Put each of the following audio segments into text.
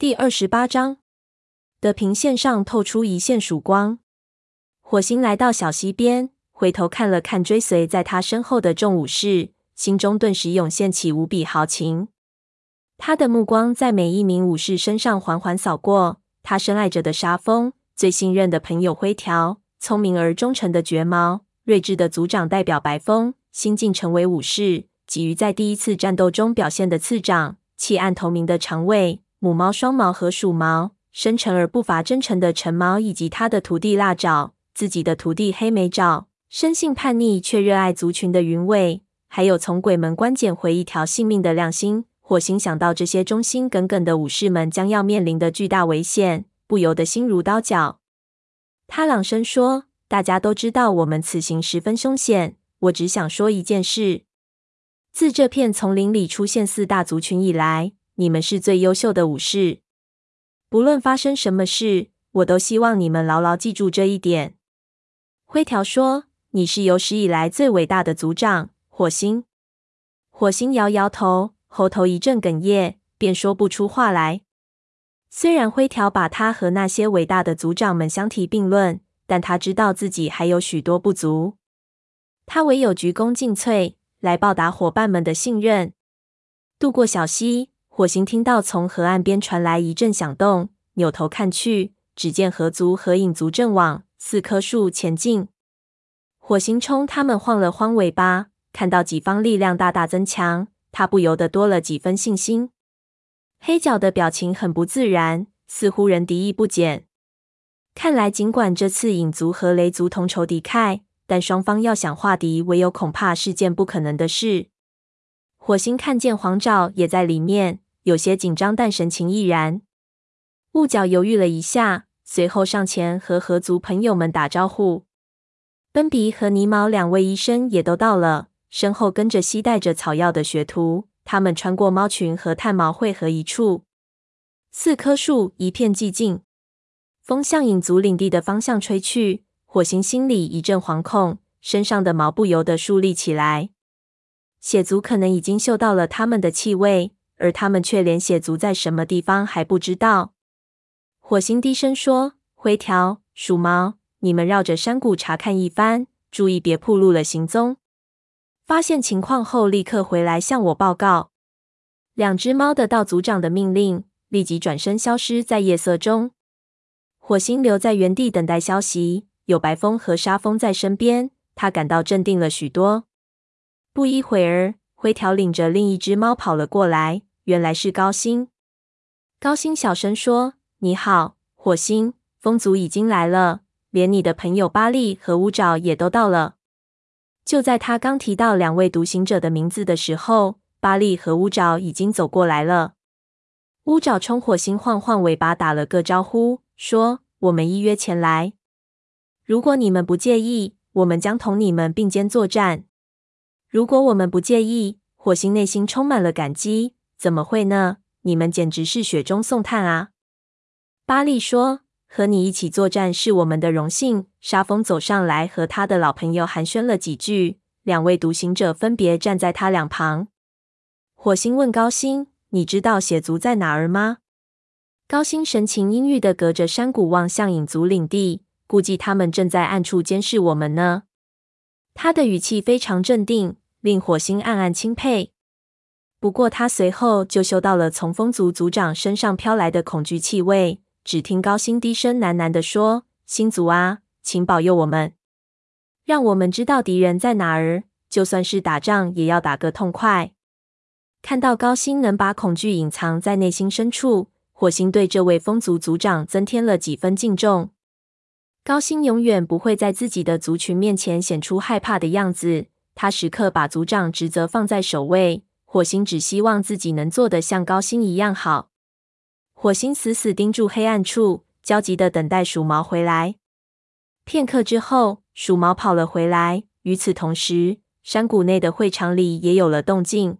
第二十八章的平线上透出一线曙光。火星来到小溪边，回头看了看追随在他身后的众武士，心中顿时涌现起无比豪情。他的目光在每一名武士身上缓缓扫过，他深爱着的沙风，最信任的朋友灰条，聪明而忠诚的绝毛，睿智的族长代表白风，新晋成为武士，急于在第一次战斗中表现的次长，弃暗投明的长卫。母猫双毛和鼠毛，深沉而不乏真诚的橙毛，以及他的徒弟辣爪，自己的徒弟黑莓爪，生性叛逆却热爱族群的云尾，还有从鬼门关捡回一条性命的亮星。火星想到这些忠心耿耿的武士们将要面临的巨大危险，不由得心如刀绞。他朗声说：“大家都知道我们此行十分凶险，我只想说一件事：自这片丛林里出现四大族群以来。”你们是最优秀的武士，不论发生什么事，我都希望你们牢牢记住这一点。灰条说：“你是有史以来最伟大的族长。”火星，火星摇摇头，喉头一阵哽咽，便说不出话来。虽然灰条把他和那些伟大的族长们相提并论，但他知道自己还有许多不足，他唯有鞠躬尽瘁，来报答伙伴们的信任。渡过小溪。火星听到从河岸边传来一阵响动，扭头看去，只见河族和影族正往四棵树前进。火星冲他们晃了晃尾巴，看到己方力量大大增强，他不由得多了几分信心。黑角的表情很不自然，似乎仍敌意不减。看来，尽管这次影族和雷族同仇敌忾，但双方要想化敌为友，恐怕是件不可能的事。火星看见黄爪也在里面。有些紧张，但神情毅然。雾角犹豫了一下，随后上前和河族朋友们打招呼。奔鼻和泥毛两位医生也都到了，身后跟着携带着草药的学徒。他们穿过猫群和炭毛汇合一处。四棵树一片寂静，风向影族领地的方向吹去。火星心里一阵惶恐，身上的毛不由得竖立起来。血族可能已经嗅到了他们的气味。而他们却连血族在什么地方还不知道。火星低声说：“灰条、鼠毛，你们绕着山谷查看一番，注意别暴露了行踪。发现情况后，立刻回来向我报告。”两只猫得到族长的命令，立即转身消失在夜色中。火星留在原地等待消息，有白风和沙风在身边，他感到镇定了许多。不一会儿，灰条领着另一只猫跑了过来。原来是高星。高星小声说：“你好，火星，风族已经来了，连你的朋友巴利和乌爪也都到了。”就在他刚提到两位独行者的名字的时候，巴利和乌爪已经走过来了。乌爪冲火星晃晃尾巴，打了个招呼，说：“我们依约前来，如果你们不介意，我们将同你们并肩作战。”如果我们不介意，火星内心充满了感激。怎么会呢？你们简直是雪中送炭啊！巴利说：“和你一起作战是我们的荣幸。”沙风走上来和他的老朋友寒暄了几句，两位独行者分别站在他两旁。火星问高星：“你知道血族在哪儿吗？”高星神情阴郁的隔着山谷望向影族领地，估计他们正在暗处监视我们呢。他的语气非常镇定，令火星暗暗钦佩。不过，他随后就嗅到了从风族族长身上飘来的恐惧气味。只听高星低声喃喃地说：“星族啊，请保佑我们，让我们知道敌人在哪儿。就算是打仗，也要打个痛快。”看到高星能把恐惧隐藏在内心深处，火星对这位风族族长增添了几分敬重。高星永远不会在自己的族群面前显出害怕的样子，他时刻把族长职责放在首位。火星只希望自己能做的像高星一样好。火星死死盯住黑暗处，焦急的等待鼠毛回来。片刻之后，鼠毛跑了回来。与此同时，山谷内的会场里也有了动静。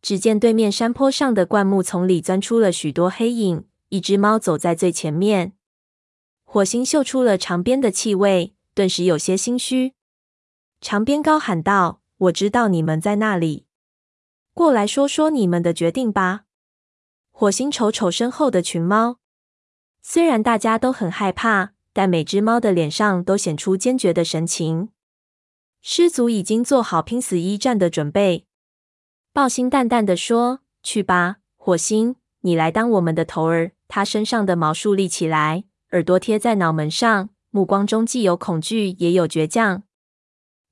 只见对面山坡上的灌木丛里钻出了许多黑影，一只猫走在最前面。火星嗅出了长鞭的气味，顿时有些心虚。长鞭高喊道：“我知道你们在那里。”过来说说你们的决定吧。火星瞅瞅身后的群猫，虽然大家都很害怕，但每只猫的脸上都显出坚决的神情。狮族已经做好拼死一战的准备。豹星淡淡的说：“去吧，火星，你来当我们的头儿。”他身上的毛竖立起来，耳朵贴在脑门上，目光中既有恐惧，也有倔强。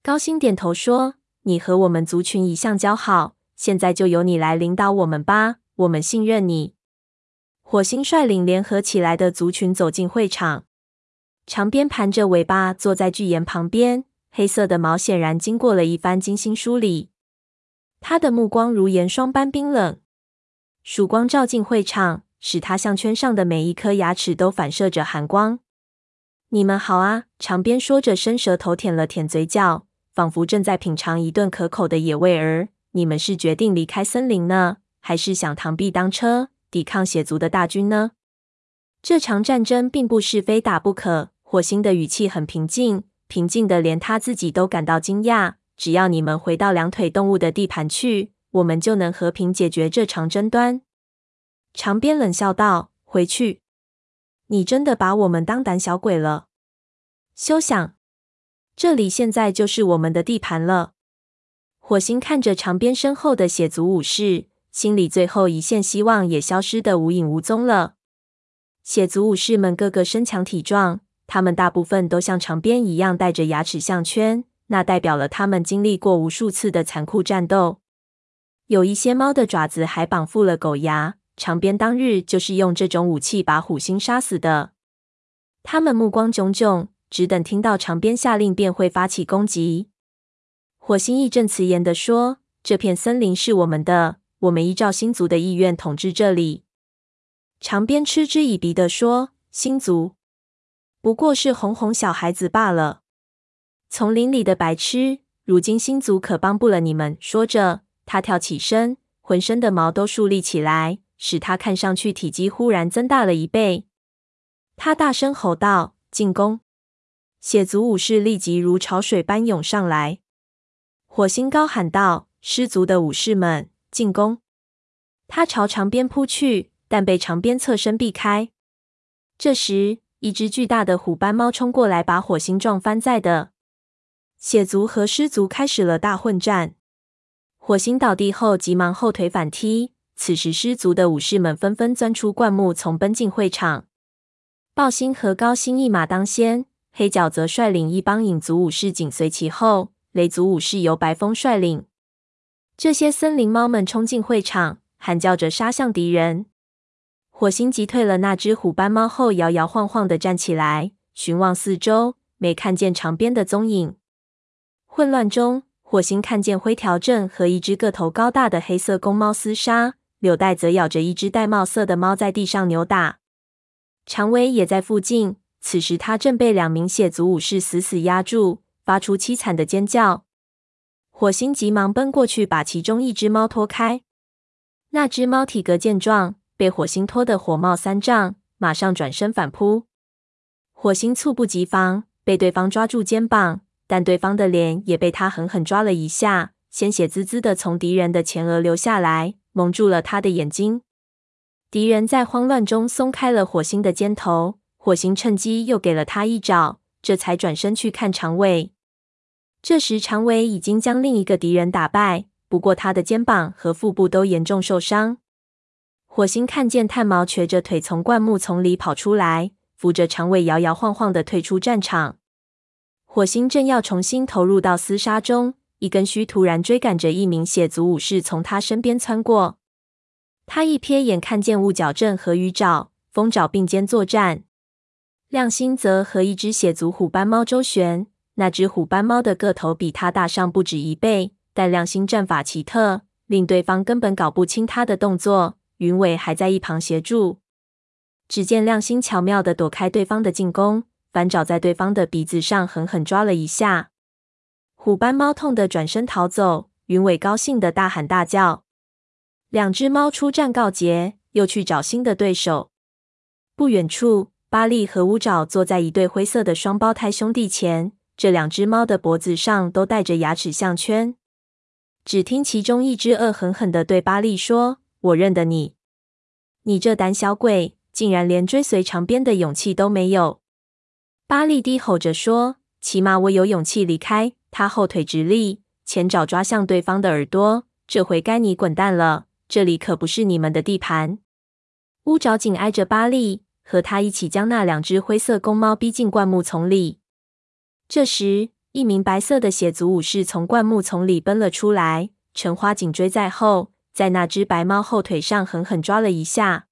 高星点头说：“你和我们族群一向交好，现在就由你来领导我们吧，我们信任你。”火星率领联合起来的族群走进会场，长鞭盘着尾巴坐在巨岩旁边，黑色的毛显然经过了一番精心梳理。他的目光如岩霜般冰冷，曙光照进会场。使他项圈上的每一颗牙齿都反射着寒光。你们好啊！长鞭说着，伸舌头舔了舔嘴角，仿佛正在品尝一顿可口的野味儿。你们是决定离开森林呢，还是想螳臂当车，抵抗血族的大军呢？这场战争并不是非打不可。火星的语气很平静，平静的连他自己都感到惊讶。只要你们回到两腿动物的地盘去，我们就能和平解决这场争端。长鞭冷笑道：“回去？你真的把我们当胆小鬼了？休想！这里现在就是我们的地盘了。”火星看着长鞭身后的血族武士，心里最后一线希望也消失得无影无踪了。血族武士们个个身强体壮，他们大部分都像长鞭一样戴着牙齿项圈，那代表了他们经历过无数次的残酷战斗。有一些猫的爪子还绑附了狗牙。长鞭当日就是用这种武器把虎星杀死的。他们目光炯炯，只等听到长鞭下令便会发起攻击。火星义正辞严地说：“这片森林是我们的，我们依照星族的意愿统治这里。”长鞭嗤之以鼻地说：“星族不过是哄哄小孩子罢了，丛林里的白痴，如今星族可帮不了你们。”说着，他跳起身，浑身的毛都竖立起来。使他看上去体积忽然增大了一倍。他大声吼道：“进攻！”血族武士立即如潮水般涌上来。火星高喊道：“狮族的武士们，进攻！”他朝长鞭扑去，但被长鞭侧身避开。这时，一只巨大的虎斑猫冲过来，把火星撞翻在地。血族和狮族开始了大混战。火星倒地后，急忙后腿反踢。此时，狮族的武士们纷纷钻出灌木丛，奔进会场。豹星和高星一马当先，黑角则率领一帮影族武士紧随其后。雷族武士由白风率领。这些森林猫们冲进会场，喊叫着杀向敌人。火星击退了那只虎斑猫后，摇摇晃晃地站起来，寻望四周，没看见长鞭的踪影。混乱中，火星看见灰条正和一只个头高大的黑色公猫厮杀。柳带则咬着一只玳瑁色的猫在地上扭打，长尾也在附近。此时他正被两名血族武士死死压住，发出凄惨的尖叫。火星急忙奔过去，把其中一只猫拖开。那只猫体格健壮，被火星拖得火冒三丈，马上转身反扑。火星猝不及防，被对方抓住肩膀，但对方的脸也被他狠狠抓了一下，鲜血滋滋的从敌人的前额流下来。蒙住了他的眼睛。敌人在慌乱中松开了火星的肩头，火星趁机又给了他一爪，这才转身去看长尾。这时，长尾已经将另一个敌人打败，不过他的肩膀和腹部都严重受伤。火星看见炭毛瘸着腿从灌木丛里跑出来，扶着长尾摇摇晃晃地退出战场。火星正要重新投入到厮杀中。一根须突然追赶着一名血族武士从他身边穿过，他一瞥眼看见雾角正和鱼爪、风爪并肩作战，亮星则和一只血族虎斑猫周旋。那只虎斑猫的个头比它大上不止一倍，但亮星战法奇特，令对方根本搞不清它的动作。云尾还在一旁协助。只见亮星巧妙地躲开对方的进攻，反爪在对方的鼻子上狠狠抓了一下。虎斑猫痛得转身逃走，云尾高兴地大喊大叫。两只猫出战告捷，又去找新的对手。不远处，巴利和乌爪坐在一对灰色的双胞胎兄弟前，这两只猫的脖子上都戴着牙齿项圈。只听其中一只恶狠狠地对巴利说：“我认得你，你这胆小鬼，竟然连追随长鞭的勇气都没有！”巴利低吼着说：“起码我有勇气离开。”他后腿直立，前爪抓向对方的耳朵。这回该你滚蛋了，这里可不是你们的地盘。乌爪紧挨着巴利，和他一起将那两只灰色公猫逼进灌木丛里。这时，一名白色的血族武士从灌木丛里奔了出来，橙花紧追在后，在那只白猫后腿上狠狠抓了一下。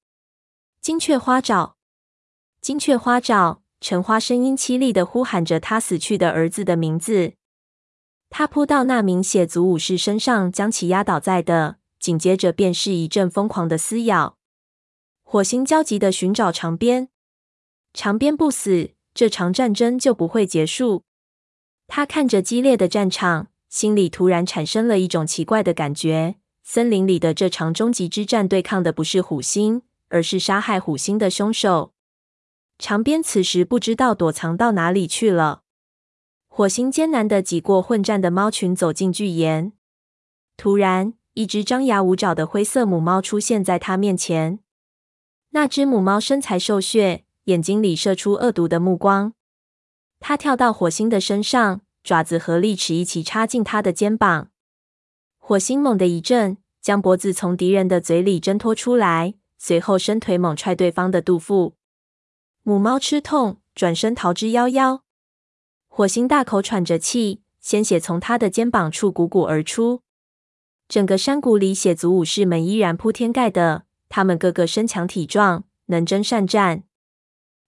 金雀花爪，金雀花爪！橙花声音凄厉的呼喊着他死去的儿子的名字。他扑到那名血族武士身上，将其压倒在地，紧接着便是一阵疯狂的撕咬。火星焦急的寻找长鞭，长鞭不死，这场战争就不会结束。他看着激烈的战场，心里突然产生了一种奇怪的感觉：森林里的这场终极之战，对抗的不是虎星，而是杀害虎星的凶手。长鞭此时不知道躲藏到哪里去了。火星艰难的挤过混战的猫群，走进巨岩。突然，一只张牙舞爪的灰色母猫出现在他面前。那只母猫身材瘦削，眼睛里射出恶毒的目光。它跳到火星的身上，爪子和利齿一起插进他的肩膀。火星猛地一震，将脖子从敌人的嘴里挣脱出来，随后伸腿猛踹对方的肚腹。母猫吃痛，转身逃之夭夭。火星大口喘着气，鲜血从他的肩膀处汩汩而出。整个山谷里，血族武士们依然铺天盖地，他们个个身强体壮，能征善战。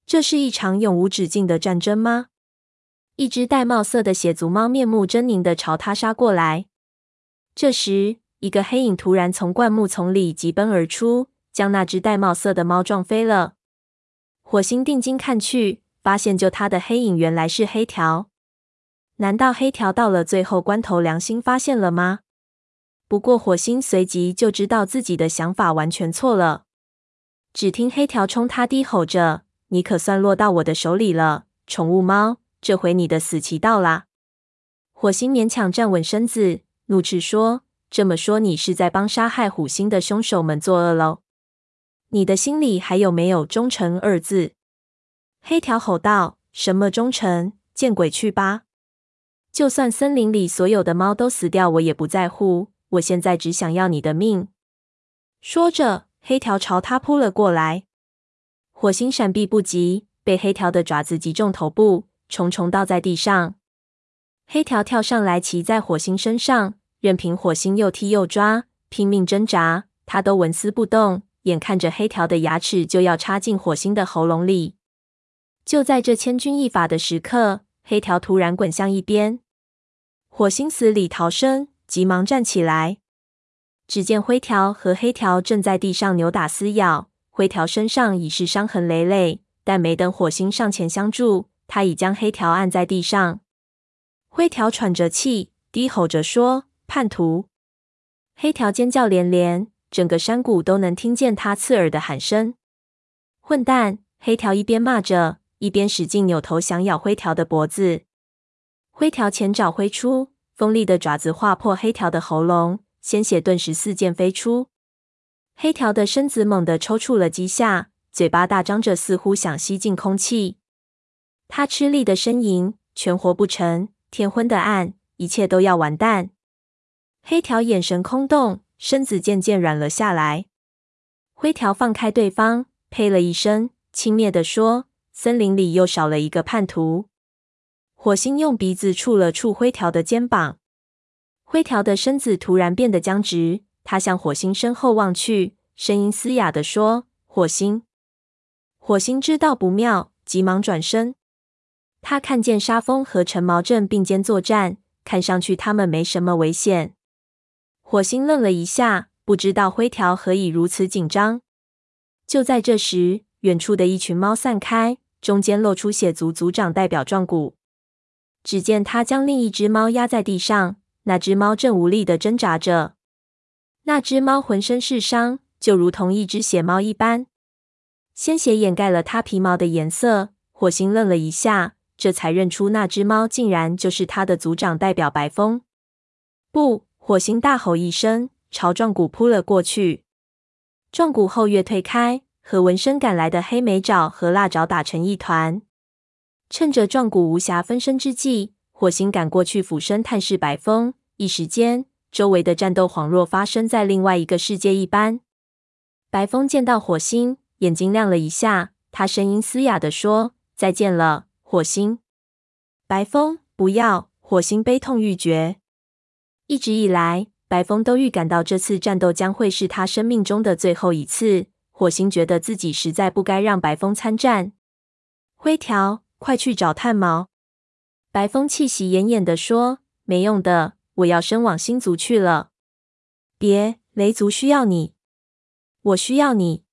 这是一场永无止境的战争吗？一只玳瑁色的血族猫面目狰狞地朝他杀过来。这时，一个黑影突然从灌木丛里疾奔而出，将那只玳瑁色的猫撞飞了。火星定睛看去。发现救他的黑影原来是黑条，难道黑条到了最后关头良心发现了吗？不过火星随即就知道自己的想法完全错了。只听黑条冲他低吼着：“你可算落到我的手里了，宠物猫！这回你的死期到啦！”火星勉强站稳身子，怒斥说：“这么说你是在帮杀害虎星的凶手们作恶喽？你的心里还有没有忠诚二字？”黑条吼道：“什么忠诚？见鬼去吧！就算森林里所有的猫都死掉，我也不在乎。我现在只想要你的命。”说着，黑条朝他扑了过来。火星闪避不及，被黑条的爪子击中头部，重重倒在地上。黑条跳上来，骑在火星身上，任凭火星又踢又抓，拼命挣扎，他都纹丝不动。眼看着黑条的牙齿就要插进火星的喉咙里。就在这千钧一发的时刻，黑条突然滚向一边，火星死里逃生，急忙站起来。只见灰条和黑条正在地上扭打撕咬，灰条身上已是伤痕累累，但没等火星上前相助，他已将黑条按在地上。灰条喘着气，低吼着说：“叛徒！”黑条尖叫连连，整个山谷都能听见他刺耳的喊声：“混蛋！”黑条一边骂着。一边使劲扭头想咬灰条的脖子，灰条前爪挥出，锋利的爪子划破黑条的喉咙，鲜血顿时四溅飞出。黑条的身子猛地抽搐了几下，嘴巴大张着，似乎想吸进空气。他吃力的呻吟，全活不成，天昏的暗，一切都要完蛋。黑条眼神空洞，身子渐渐软了下来。灰条放开对方，呸了一声，轻蔑地说。森林里又少了一个叛徒。火星用鼻子触了触灰条的肩膀，灰条的身子突然变得僵直。他向火星身后望去，声音嘶哑地说：“火星。”火星知道不妙，急忙转身。他看见沙风和陈毛正并肩作战，看上去他们没什么危险。火星愣了一下，不知道灰条何以如此紧张。就在这时，远处的一群猫散开。中间露出血族族长代表壮骨，只见他将另一只猫压在地上，那只猫正无力地挣扎着。那只猫浑身是伤，就如同一只血猫一般，鲜血掩盖了它皮毛的颜色。火星愣了一下，这才认出那只猫竟然就是他的族长代表白风。不！火星大吼一声，朝壮骨扑了过去。壮骨后跃退开，和闻声赶来的黑莓爪和辣爪打成一团。趁着壮骨无暇分身之际，火星赶过去俯身探视白风。一时间，周围的战斗恍若发生在另外一个世界一般。白风见到火星，眼睛亮了一下，他声音嘶哑地说：“再见了，火星。”白风，不要！火星悲痛欲绝。一直以来，白风都预感到这次战斗将会是他生命中的最后一次。火星觉得自己实在不该让白风参战。灰条，快去找炭毛！白风气息奄奄地说：“没用的，我要升往星族去了。”别，雷族需要你，我需要你。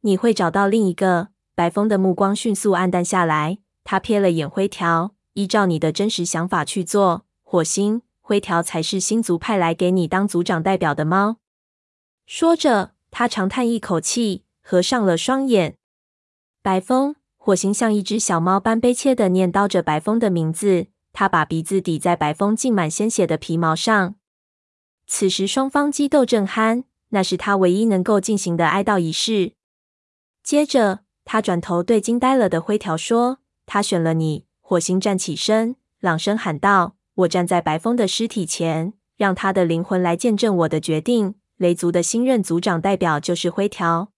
你会找到另一个。白风的目光迅速黯淡下来，他瞥了眼灰条。依照你的真实想法去做，火星灰条才是星族派来给你当族长代表的猫。说着，他长叹一口气，合上了双眼。白风，火星像一只小猫般悲切地念叨着白风的名字。他把鼻子抵在白风浸满鲜血的皮毛上。此时双方激斗正酣，那是他唯一能够进行的哀悼仪式。接着，他转头对惊呆了的灰条说：“他选了你。”火星站起身，朗声喊道：“我站在白风的尸体前，让他的灵魂来见证我的决定。雷族的新任族长代表就是灰条。”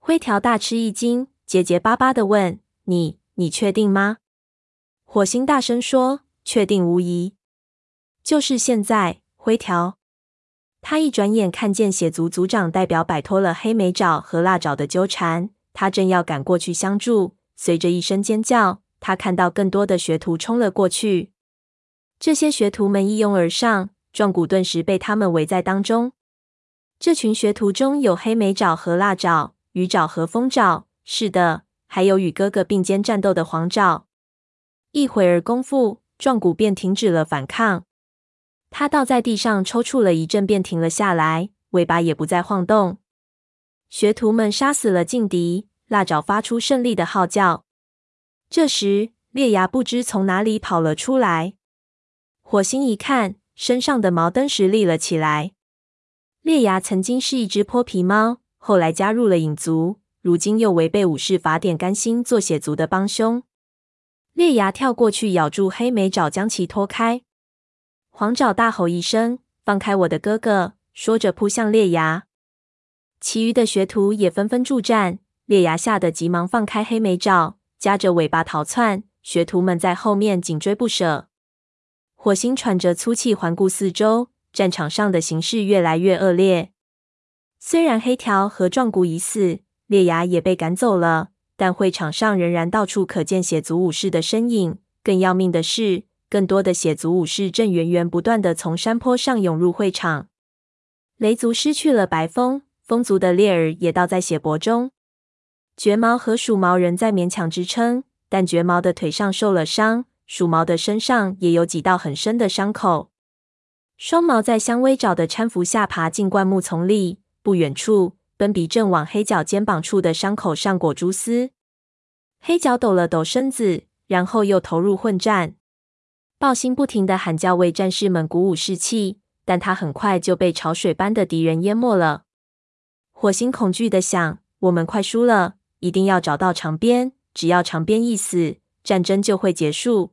灰条大吃一惊，结结巴巴地问：“你，你确定吗？”火星大声说：“确定无疑，就是现在。”灰条。他一转眼看见血族族长代表摆脱了黑莓爪和辣爪的纠缠，他正要赶过去相助，随着一声尖叫。他看到更多的学徒冲了过去，这些学徒们一拥而上，壮骨顿时被他们围在当中。这群学徒中有黑莓爪和辣爪，鱼爪和风爪，是的，还有与哥哥并肩战斗的黄爪。一会儿功夫，壮骨便停止了反抗。他倒在地上抽搐了一阵，便停了下来，尾巴也不再晃动。学徒们杀死了劲敌，腊爪发出胜利的号叫。这时，烈牙不知从哪里跑了出来。火星一看，身上的毛登时立了起来。烈牙曾经是一只泼皮猫，后来加入了影族，如今又违背武士法典，甘心做血族的帮凶。裂牙跳过去，咬住黑莓爪，将其拖开。黄爪大吼一声：“放开我的哥哥！”说着扑向裂牙。其余的学徒也纷纷助战。裂牙吓得急忙放开黑莓爪。夹着尾巴逃窜，学徒们在后面紧追不舍。火星喘着粗气环顾四周，战场上的形势越来越恶劣。虽然黑条和壮骨已死，裂牙也被赶走了，但会场上仍然到处可见血族武士的身影。更要命的是，更多的血族武士正源源不断地从山坡上涌入会场。雷族失去了白风，风族的猎儿也倒在血泊中。绝毛和鼠毛仍在勉强支撑，但绝毛的腿上受了伤，鼠毛的身上也有几道很深的伤口。双毛在香薇爪的搀扶下爬进灌木丛里，不远处，奔比正往黑角肩膀处的伤口上裹蛛丝。黑角抖了抖身子，然后又投入混战。暴星不停的喊叫，为战士们鼓舞士气，但他很快就被潮水般的敌人淹没了。火星恐惧的想：我们快输了。一定要找到长鞭，只要长鞭一死，战争就会结束。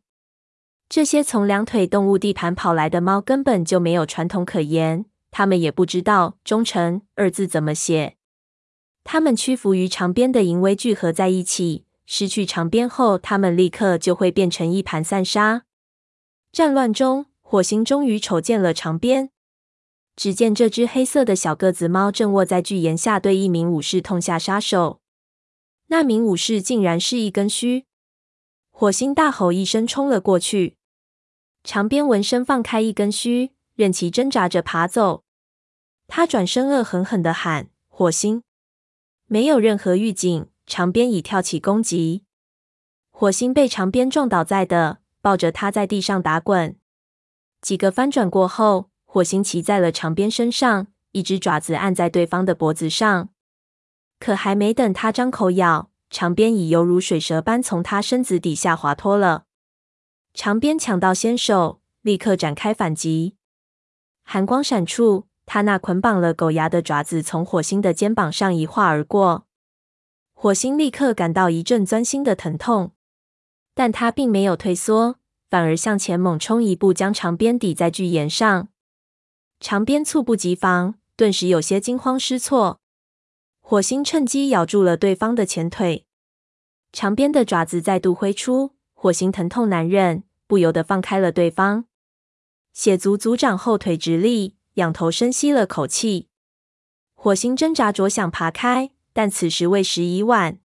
这些从两腿动物地盘跑来的猫根本就没有传统可言，他们也不知道“忠诚”二字怎么写。他们屈服于长鞭的淫威聚合在一起，失去长鞭后，他们立刻就会变成一盘散沙。战乱中，火星终于瞅见了长鞭。只见这只黑色的小个子猫正卧在巨岩下，对一名武士痛下杀手。那名武士竟然是一根须！火星大吼一声，冲了过去。长鞭闻声放开一根须，任其挣扎着爬走。他转身恶狠狠地喊：“火星！”没有任何预警，长鞭已跳起攻击。火星被长鞭撞倒在地，抱着他在地上打滚。几个翻转过后，火星骑在了长鞭身上，一只爪子按在对方的脖子上。可还没等他张口咬，长鞭已犹如水蛇般从他身子底下滑脱了。长鞭抢到先手，立刻展开反击。寒光闪烁，他那捆绑了狗牙的爪子从火星的肩膀上一划而过。火星立刻感到一阵钻心的疼痛，但他并没有退缩，反而向前猛冲一步，将长鞭抵在巨岩上。长鞭猝不及防，顿时有些惊慌失措。火星趁机咬住了对方的前腿，长鞭的爪子再度挥出，火星疼痛难忍，不由得放开了对方。血族族长后腿直立，仰头深吸了口气。火星挣扎着想爬开。但此时为时已晚，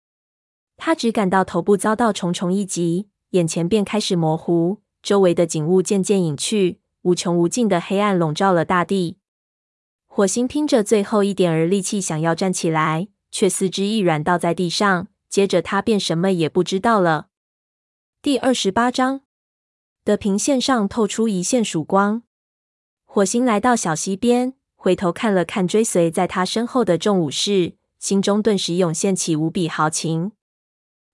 他只感到头部遭到重重一击，眼前便开始模糊，周围的景物渐渐隐去，无穷无尽的黑暗笼罩了大地。火星拼着最后一点儿力气想要站起来，却四肢一软倒在地上，接着他便什么也不知道了。第二十八章的平线上透出一线曙光。火星来到小溪边，回头看了看追随在他身后的众武士。心中顿时涌现起无比豪情，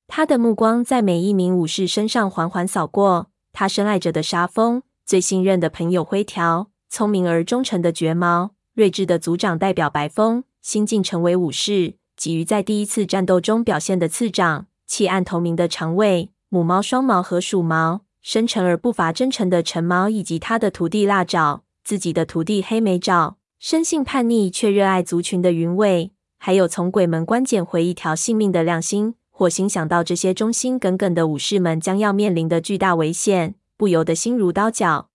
他的目光在每一名武士身上缓缓扫过。他深爱着的沙风，最信任的朋友灰条，聪明而忠诚的绝毛，睿智的族长代表白风，新晋成为武士，急于在第一次战斗中表现的次长，弃暗投明的长尾，母猫双毛和鼠毛，深沉而不乏真诚的橙毛，以及他的徒弟辣爪，自己的徒弟黑莓爪，生性叛逆却热爱族群的云尾。还有从鬼门关捡回一条性命的亮星，火星想到这些忠心耿耿的武士们将要面临的巨大危险，不由得心如刀绞。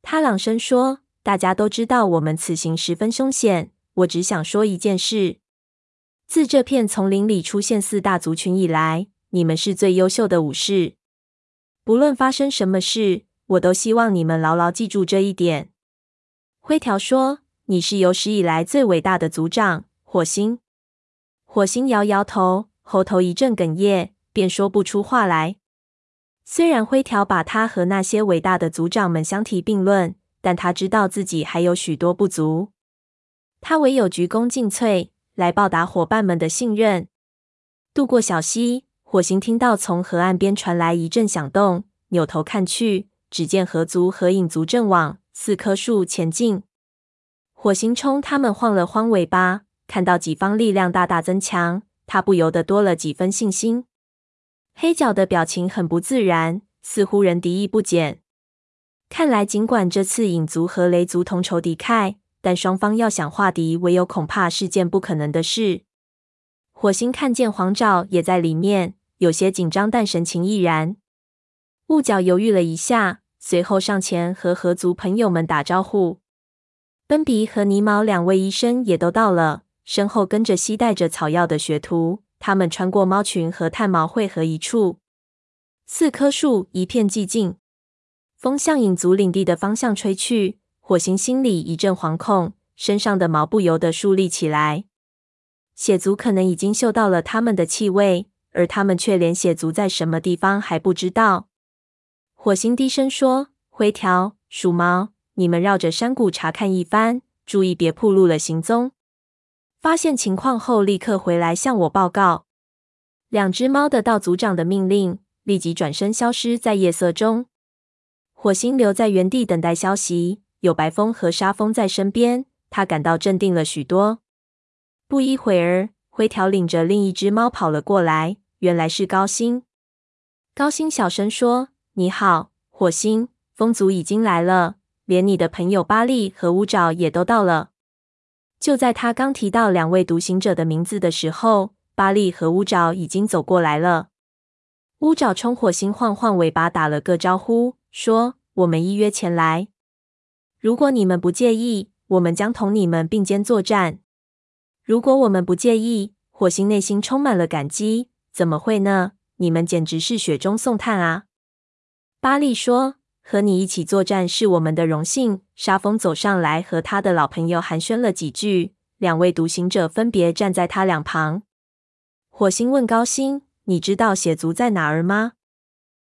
他朗声说：“大家都知道我们此行十分凶险，我只想说一件事：自这片丛林里出现四大族群以来，你们是最优秀的武士。不论发生什么事，我都希望你们牢牢记住这一点。”灰条说：“你是有史以来最伟大的族长。”火星，火星摇摇头，喉头一阵哽咽，便说不出话来。虽然灰条把他和那些伟大的族长们相提并论，但他知道自己还有许多不足。他唯有鞠躬尽瘁，来报答伙伴们的信任。渡过小溪，火星听到从河岸边传来一阵响动，扭头看去，只见河族和影族正往四棵树前进。火星冲他们晃了晃尾巴。看到己方力量大大增强，他不由得多了几分信心。黑角的表情很不自然，似乎人敌意不减。看来，尽管这次影族和雷族同仇敌忾，但双方要想化敌为友，恐怕是件不可能的事。火星看见黄爪也在里面，有些紧张，但神情毅然。雾角犹豫了一下，随后上前和河族朋友们打招呼。奔鼻和泥毛两位医生也都到了。身后跟着携带着草药的学徒，他们穿过猫群和炭毛汇合一处。四棵树一片寂静，风向影族领地的方向吹去。火星心里一阵惶恐，身上的毛不由得竖立起来。血族可能已经嗅到了他们的气味，而他们却连血族在什么地方还不知道。火星低声说：“灰条、鼠毛，你们绕着山谷查看一番，注意别暴露了行踪。”发现情况后，立刻回来向我报告。两只猫得到族长的命令，立即转身消失在夜色中。火星留在原地等待消息，有白风和沙风在身边，他感到镇定了许多。不一会儿，灰条领着另一只猫跑了过来，原来是高星。高星小声说：“你好，火星，风族已经来了，连你的朋友巴利和乌爪也都到了。”就在他刚提到两位独行者的名字的时候，巴利和乌爪已经走过来了。乌爪冲火星晃晃尾巴，打了个招呼，说：“我们依约前来。如果你们不介意，我们将同你们并肩作战。”如果我们不介意，火星内心充满了感激。怎么会呢？你们简直是雪中送炭啊！巴利说。和你一起作战是我们的荣幸。沙风走上来，和他的老朋友寒暄了几句。两位独行者分别站在他两旁。火星问高星：“你知道血族在哪儿吗？”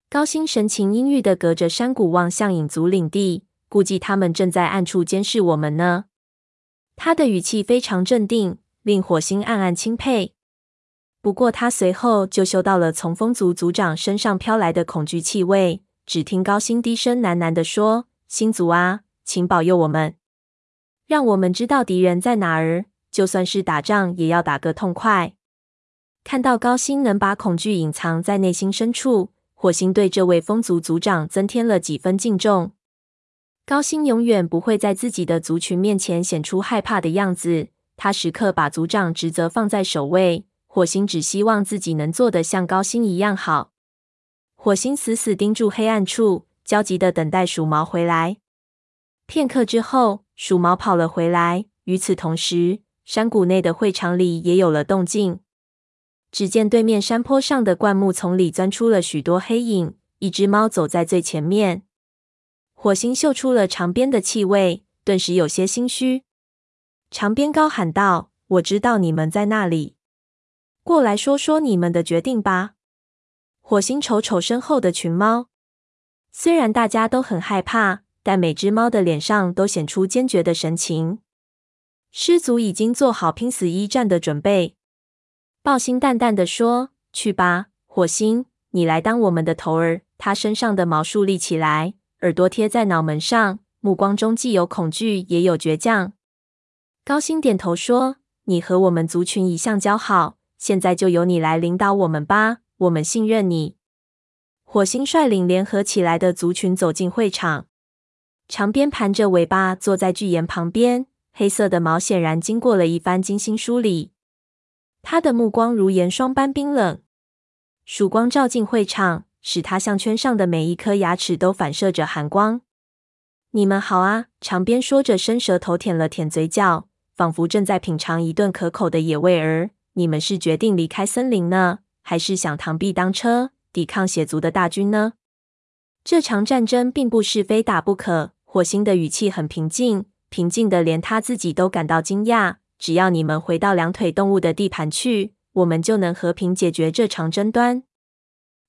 高星神情阴郁的隔着山谷望向影族领地，估计他们正在暗处监视我们呢。他的语气非常镇定，令火星暗暗钦佩。不过，他随后就嗅到了从风族族长身上飘来的恐惧气味。只听高星低声喃喃地说：“星族啊，请保佑我们。”让我们知道敌人在哪儿，就算是打仗也要打个痛快。看到高星能把恐惧隐藏在内心深处，火星对这位风族族长增添了几分敬重。高星永远不会在自己的族群面前显出害怕的样子，他时刻把族长职责放在首位。火星只希望自己能做的像高星一样好。火星死死盯住黑暗处，焦急地等待鼠毛回来。片刻之后，鼠毛跑了回来。与此同时，山谷内的会场里也有了动静。只见对面山坡上的灌木丛里钻出了许多黑影，一只猫走在最前面。火星嗅出了长鞭的气味，顿时有些心虚。长鞭高喊道：“我知道你们在那里，过来说说你们的决定吧。”火星瞅瞅身后的群猫，虽然大家都很害怕，但每只猫的脸上都显出坚决的神情。狮族已经做好拼死一战的准备。豹星淡淡的说：“去吧，火星，你来当我们的头儿。”他身上的毛竖立起来，耳朵贴在脑门上，目光中既有恐惧，也有倔强。高星点头说：“你和我们族群一向交好，现在就由你来领导我们吧，我们信任你。”火星率领联合起来的族群走进会场，长鞭盘着尾巴坐在巨岩旁边，黑色的毛显然经过了一番精心梳理。他的目光如盐霜般冰冷，曙光照进会场，使他项圈上的每一颗牙齿都反射着寒光。你们好啊！长鞭说着，伸舌头舔了舔嘴角，仿佛正在品尝一顿可口的野味儿。你们是决定离开森林呢，还是想螳臂当车，抵抗血族的大军呢？这场战争并不是非打不可。火星的语气很平静，平静的连他自己都感到惊讶。只要你们回到两腿动物的地盘去，我们就能和平解决这场争端。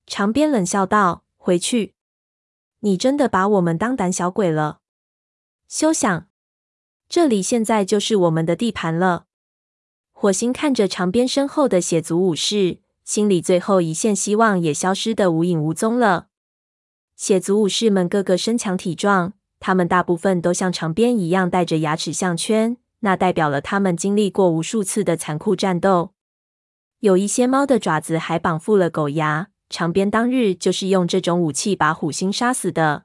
长鞭冷笑道：“回去？你真的把我们当胆小鬼了？休想！这里现在就是我们的地盘了。”火星看着长鞭身后的血族武士，心里最后一线希望也消失得无影无踪了。血族武士们个个身强体壮，他们大部分都像长鞭一样戴着牙齿项圈。那代表了他们经历过无数次的残酷战斗。有一些猫的爪子还绑附了狗牙，长鞭当日就是用这种武器把虎星杀死的。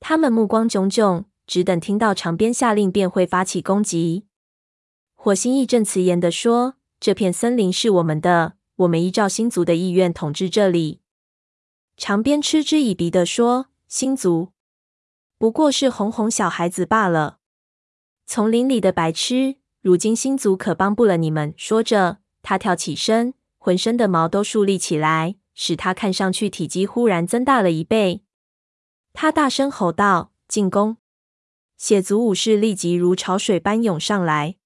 他们目光炯炯，只等听到长鞭下令便会发起攻击。火星义正辞严地说：“这片森林是我们的，我们依照星族的意愿统治这里。”长鞭嗤之以鼻地说：“星族不过是哄哄小孩子罢了。”丛林里的白痴，如今星族可帮不了你们。说着，他跳起身，浑身的毛都竖立起来，使他看上去体积忽然增大了一倍。他大声吼道：“进攻！”血族武士立即如潮水般涌上来。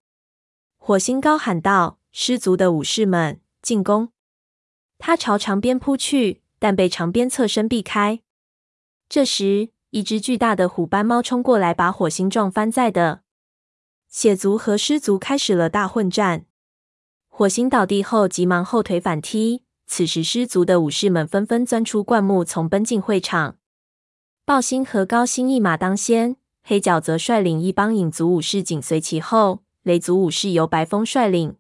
火星高喊道：“狮族的武士们，进攻！”他朝长鞭扑去，但被长鞭侧身避开。这时，一只巨大的虎斑猫冲过来，把火星撞翻在地。血族和狮族开始了大混战。火星倒地后，急忙后腿反踢。此时，狮族的武士们纷纷钻出灌木丛，奔进会场。豹星和高星一马当先，黑角则率领一帮影族武士紧随其后。雷族武士由白风率领。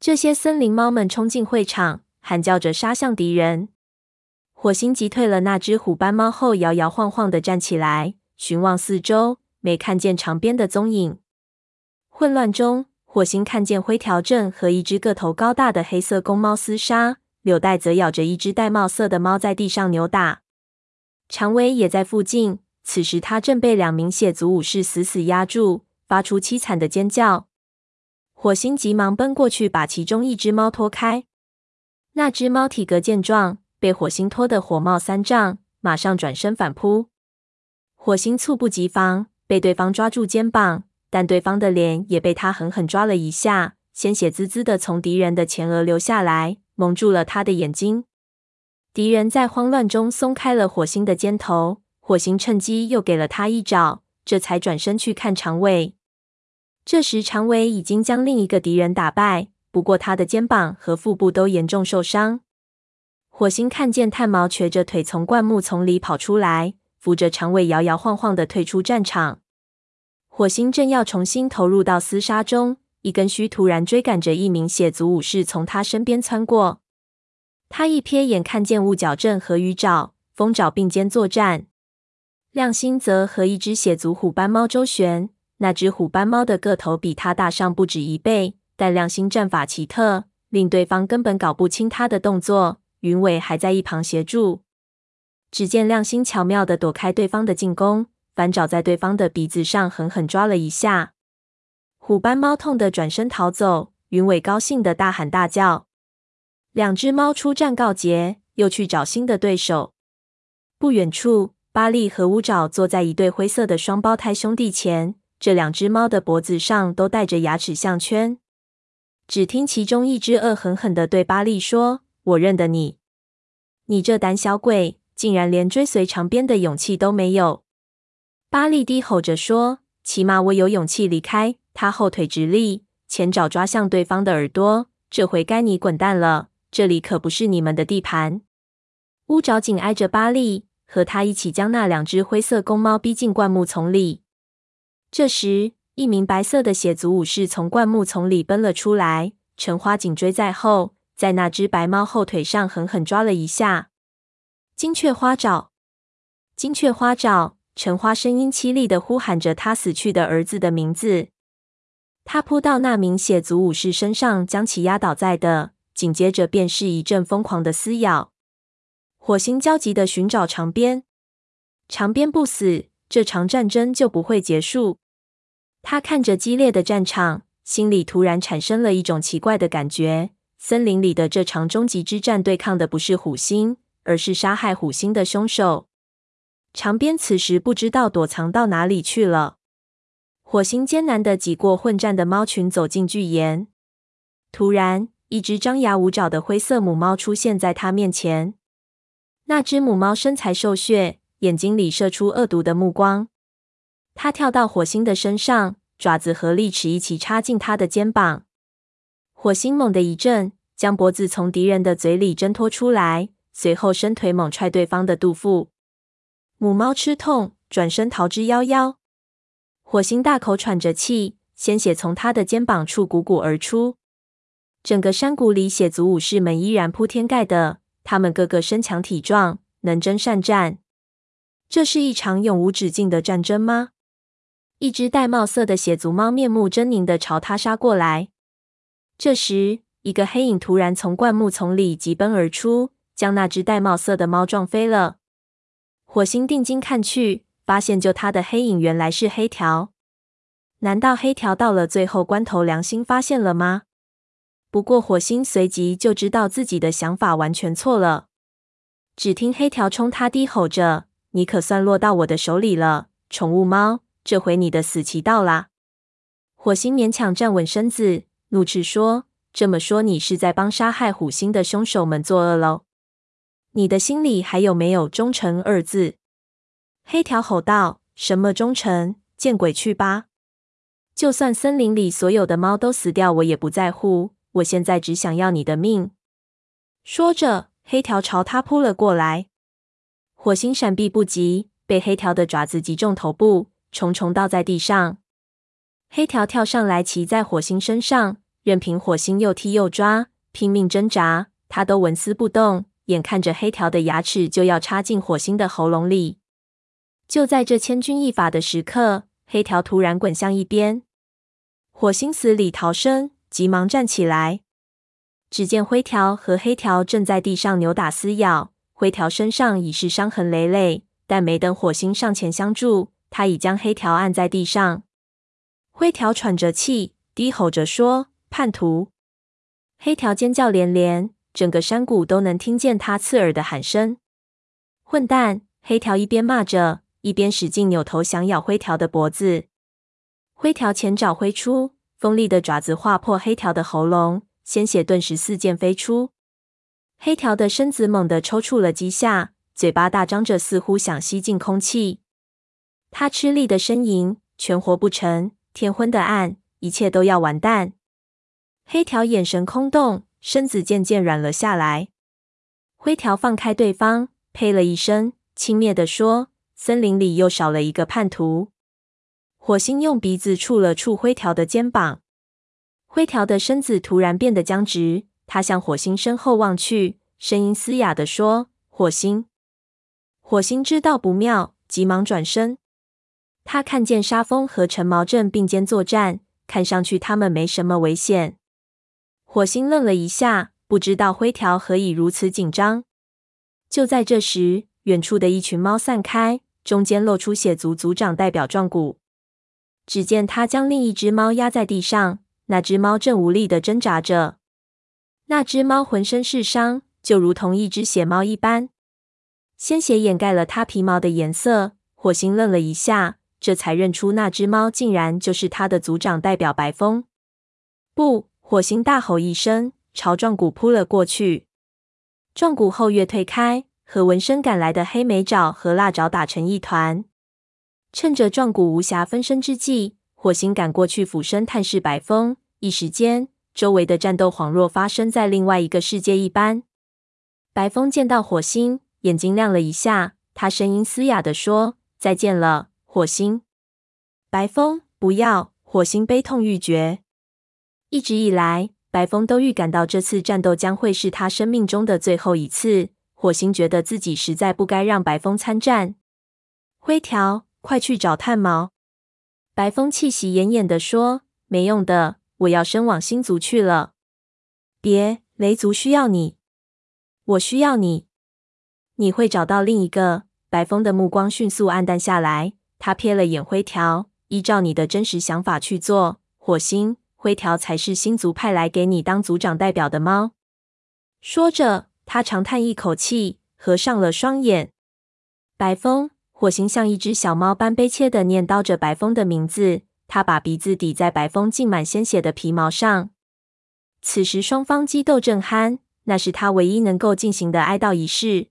这些森林猫们冲进会场，喊叫着杀向敌人。火星击退了那只虎斑猫后，摇摇晃晃地站起来，寻望四周，没看见长鞭的踪影。混乱中，火星看见灰条正和一只个头高大的黑色公猫厮杀，柳带则咬着一只玳瑁色的猫在地上扭打。长尾也在附近，此时他正被两名血族武士死死压住，发出凄惨的尖叫。火星急忙奔过去，把其中一只猫拖开。那只猫体格健壮，被火星拖得火冒三丈，马上转身反扑。火星猝不及防，被对方抓住肩膀。但对方的脸也被他狠狠抓了一下，鲜血滋滋的从敌人的前额流下来，蒙住了他的眼睛。敌人在慌乱中松开了火星的肩头，火星趁机又给了他一爪，这才转身去看长尾。这时，长尾已经将另一个敌人打败，不过他的肩膀和腹部都严重受伤。火星看见炭毛瘸着腿从灌木丛里跑出来，扶着长尾摇摇晃晃的退出战场。火星正要重新投入到厮杀中，一根须突然追赶着一名血族武士从他身边窜过。他一瞥眼，看见雾角正和鱼爪、风爪并肩作战，亮星则和一只血族虎斑猫周旋。那只虎斑猫的个头比它大上不止一倍，但亮星战法奇特，令对方根本搞不清它的动作。云尾还在一旁协助。只见亮星巧妙地躲开对方的进攻，反爪在对方的鼻子上狠狠抓了一下。虎斑猫痛得转身逃走，云尾高兴地大喊大叫。两只猫出战告捷，又去找新的对手。不远处，巴利和乌爪坐在一对灰色的双胞胎兄弟前，这两只猫的脖子上都戴着牙齿项圈。只听其中一只恶狠狠地对巴利说：“我认得你，你这胆小鬼，竟然连追随长鞭的勇气都没有。”巴利低吼着说：“起码我有勇气离开。”他后腿直立，前爪抓向对方的耳朵。这回该你滚蛋了。这里可不是你们的地盘。乌爪紧挨着巴利，和他一起将那两只灰色公猫逼进灌木丛里。这时，一名白色的血族武士从灌木丛里奔了出来，橙花紧追在后，在那只白猫后腿上狠狠抓了一下。金雀花爪，金雀花爪！橙花声音凄厉的呼喊着他死去的儿子的名字。他扑到那名血族武士身上，将其压倒在地。紧接着便是一阵疯狂的撕咬，火星焦急的寻找长鞭，长鞭不死，这场战争就不会结束。他看着激烈的战场，心里突然产生了一种奇怪的感觉：森林里的这场终极之战，对抗的不是虎星，而是杀害虎星的凶手。长鞭此时不知道躲藏到哪里去了。火星艰难的挤过混战的猫群，走进巨岩，突然。一只张牙舞爪的灰色母猫出现在他面前。那只母猫身材瘦削，眼睛里射出恶毒的目光。它跳到火星的身上，爪子和利齿一起插进他的肩膀。火星猛地一震，将脖子从敌人的嘴里挣脱出来，随后伸腿猛踹对方的肚腹。母猫吃痛，转身逃之夭夭。火星大口喘着气，鲜血从他的肩膀处汩汩而出。整个山谷里，血族武士们依然铺天盖地。他们个个身强体壮，能征善战。这是一场永无止境的战争吗？一只玳瑁色的血族猫面目狰狞地朝他杀过来。这时，一个黑影突然从灌木丛里疾奔而出，将那只玳瑁色的猫撞飞了。火星定睛看去，发现救他的黑影原来是黑条。难道黑条到了最后关头良心发现了吗？不过，火星随即就知道自己的想法完全错了。只听黑条冲他低吼着：“你可算落到我的手里了，宠物猫！这回你的死期到啦！”火星勉强站稳身子，怒斥说：“这么说，你是在帮杀害虎星的凶手们作恶喽？你的心里还有没有忠诚二字？”黑条吼道：“什么忠诚？见鬼去吧！就算森林里所有的猫都死掉，我也不在乎。”我现在只想要你的命！说着，黑条朝他扑了过来。火星闪避不及，被黑条的爪子击中头部，重重倒在地上。黑条跳上来，骑在火星身上，任凭火星又踢又抓，拼命挣扎，他都纹丝不动。眼看着黑条的牙齿就要插进火星的喉咙里，就在这千钧一发的时刻，黑条突然滚向一边，火星死里逃生。急忙站起来，只见灰条和黑条正在地上扭打撕咬，灰条身上已是伤痕累累，但没等火星上前相助，他已将黑条按在地上。灰条喘着气，低吼着说：“叛徒！”黑条尖叫连连，整个山谷都能听见他刺耳的喊声。混蛋！黑条一边骂着，一边使劲扭头想咬灰条的脖子。灰条前爪挥出。锋利的爪子划破黑条的喉咙，鲜血顿时四溅飞出。黑条的身子猛地抽搐了几下，嘴巴大张着，似乎想吸进空气。他吃力的呻吟，全活不成，天昏的暗，一切都要完蛋。黑条眼神空洞，身子渐渐软了下来。灰条放开对方，呸了一声，轻蔑地说：“森林里又少了一个叛徒。”火星用鼻子触了触灰条的肩膀，灰条的身子突然变得僵直。他向火星身后望去，声音嘶哑地说：“火星。”火星知道不妙，急忙转身。他看见沙风和陈毛正并肩作战，看上去他们没什么危险。火星愣了一下，不知道灰条何以如此紧张。就在这时，远处的一群猫散开，中间露出血族族长代表壮骨。只见他将另一只猫压在地上，那只猫正无力地挣扎着。那只猫浑身是伤，就如同一只血猫一般。鲜血掩盖了它皮毛的颜色，火星愣了一下，这才认出那只猫竟然就是他的族长代表白风。不！火星大吼一声，朝壮骨扑了过去。壮骨后跃退开，和闻声赶来的黑莓爪和辣爪打成一团。趁着壮骨无暇分身之际，火星赶过去俯身探视白风。一时间，周围的战斗恍若发生在另外一个世界一般。白风见到火星，眼睛亮了一下，他声音嘶哑地说：“再见了，火星。”白风，不要！火星悲痛欲绝。一直以来，白风都预感到这次战斗将会是他生命中的最后一次。火星觉得自己实在不该让白风参战。灰条，快去找炭毛！白风气息奄奄地说：“没用的，我要升往星族去了。”别，雷族需要你，我需要你。你会找到另一个。白风的目光迅速黯淡下来，他瞥了眼灰条，依照你的真实想法去做。火星，灰条才是星族派来给你当族长代表的猫。说着，他长叹一口气，合上了双眼。白风，火星像一只小猫般悲切地念叨着白风的名字。他把鼻子抵在白风浸满鲜血的皮毛上。此时双方激斗正酣，那是他唯一能够进行的哀悼仪式。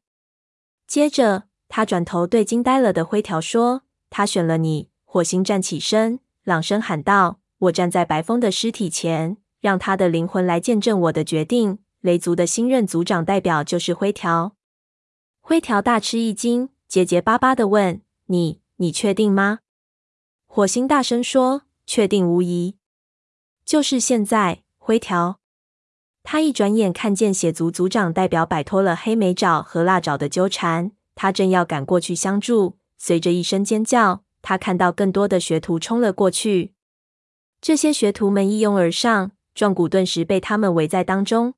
接着，他转头对惊呆了的灰条说：“他选了你。”火星站起身，朗声喊道：“我站在白风的尸体前，让他的灵魂来见证我的决定。雷族的新任族长代表就是灰条。”灰条大吃一惊，结结巴巴地问：“你，你确定吗？”火星大声说：“确定无疑，就是现在。”灰条。他一转眼看见血族族长代表摆脱了黑莓爪和辣爪的纠缠，他正要赶过去相助。随着一声尖叫，他看到更多的学徒冲了过去。这些学徒们一拥而上，壮骨顿时被他们围在当中。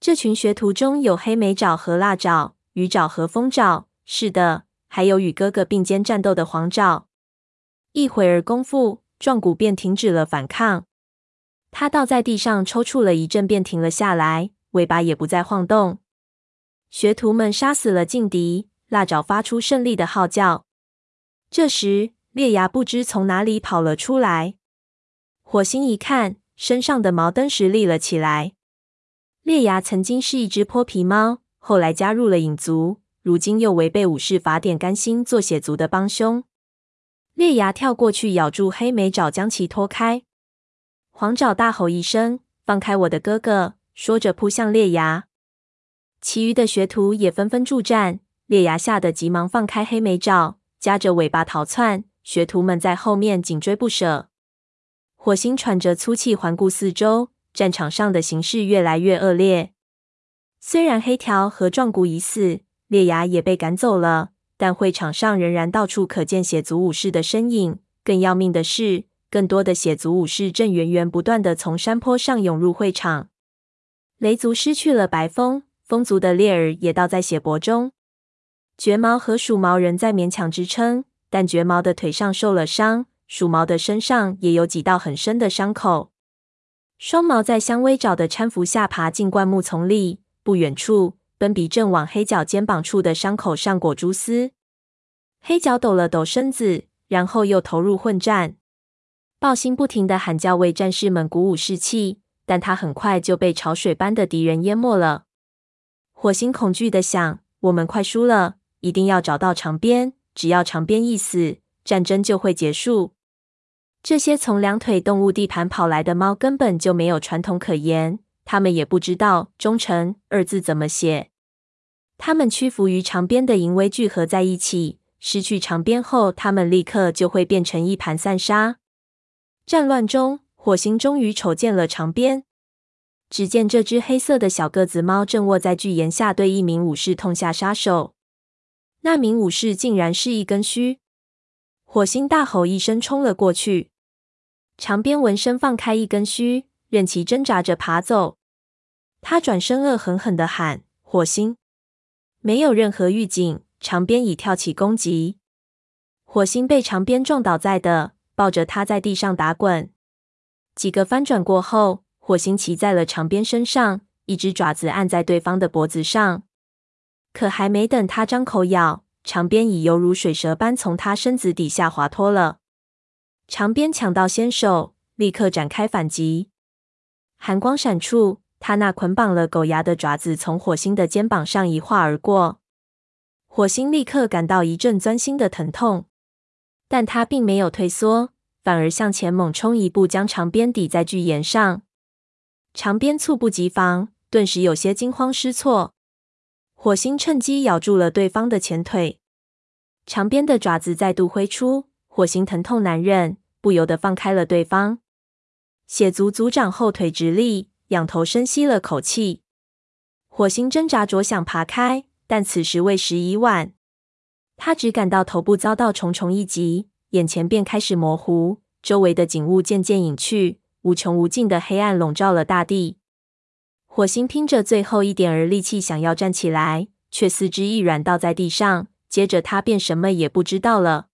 这群学徒中有黑莓爪和辣爪，鱼爪和风爪，是的，还有与哥哥并肩战斗的黄爪。一会儿功夫，壮骨便停止了反抗。他倒在地上抽搐了一阵，便停了下来，尾巴也不再晃动。学徒们杀死了劲敌，腊爪发出胜利的号叫。这时，烈牙不知从哪里跑了出来。火星一看，身上的毛登时立了起来。烈牙曾经是一只泼皮猫，后来加入了影族，如今又违背武士法典，甘心做血族的帮凶。烈牙跳过去咬住黑莓爪，将其拖开。黄爪大吼一声：“放开我的哥哥！”说着扑向烈牙。其余的学徒也纷纷助战。烈牙吓得急忙放开黑莓爪，夹着尾巴逃窜。学徒们在后面紧追不舍。火星喘着粗气环顾四周，战场上的形势越来越恶劣。虽然黑条和壮骨已死，烈牙也被赶走了，但会场上仍然到处可见血族武士的身影。更要命的是，更多的血族武士正源源不断地从山坡上涌入会场。雷族失去了白风，风族的烈尔也倒在血泊中。绝毛和鼠毛仍在勉强支撑，但绝毛的腿上受了伤，鼠毛的身上也有几道很深的伤口。双毛在香薇爪的搀扶下爬进灌木丛里，不远处，奔比正往黑角肩膀处的伤口上裹蛛丝。黑角抖了抖身子，然后又投入混战。爆星不停的喊叫，为战士们鼓舞士气，但他很快就被潮水般的敌人淹没了。火星恐惧的想：“我们快输了，一定要找到长鞭，只要长鞭一死，战争就会结束。”这些从两腿动物地盘跑来的猫根本就没有传统可言，他们也不知道“忠诚”二字怎么写。他们屈服于长鞭的淫威聚合在一起，失去长鞭后，他们立刻就会变成一盘散沙。战乱中，火星终于瞅见了长鞭。只见这只黑色的小个子猫正卧在巨岩下，对一名武士痛下杀手。那名武士竟然是一根须。火星大吼一声，冲了过去。长鞭闻声放开一根须，任其挣扎着爬走。他转身恶狠狠地喊：“火星！”没有任何预警，长鞭已跳起攻击。火星被长鞭撞倒在地，抱着他在地上打滚。几个翻转过后，火星骑在了长鞭身上，一只爪子按在对方的脖子上。可还没等他张口咬，长鞭已犹如水蛇般从他身子底下滑脱了。长鞭抢到先手，立刻展开反击。寒光闪处，他那捆绑了狗牙的爪子从火星的肩膀上一划而过。火星立刻感到一阵钻心的疼痛，但他并没有退缩，反而向前猛冲一步，将长鞭抵在巨岩上。长鞭猝不及防，顿时有些惊慌失措。火星趁机咬住了对方的前腿，长鞭的爪子再度挥出。火星疼痛难忍，不由得放开了对方。血族族长后腿直立，仰头深吸了口气。火星挣扎着想爬开，但此时为时已晚。他只感到头部遭到重重一击，眼前便开始模糊，周围的景物渐渐隐去，无穷无尽的黑暗笼罩了大地。火星拼着最后一点儿力气想要站起来，却四肢一软倒在地上，接着他便什么也不知道了。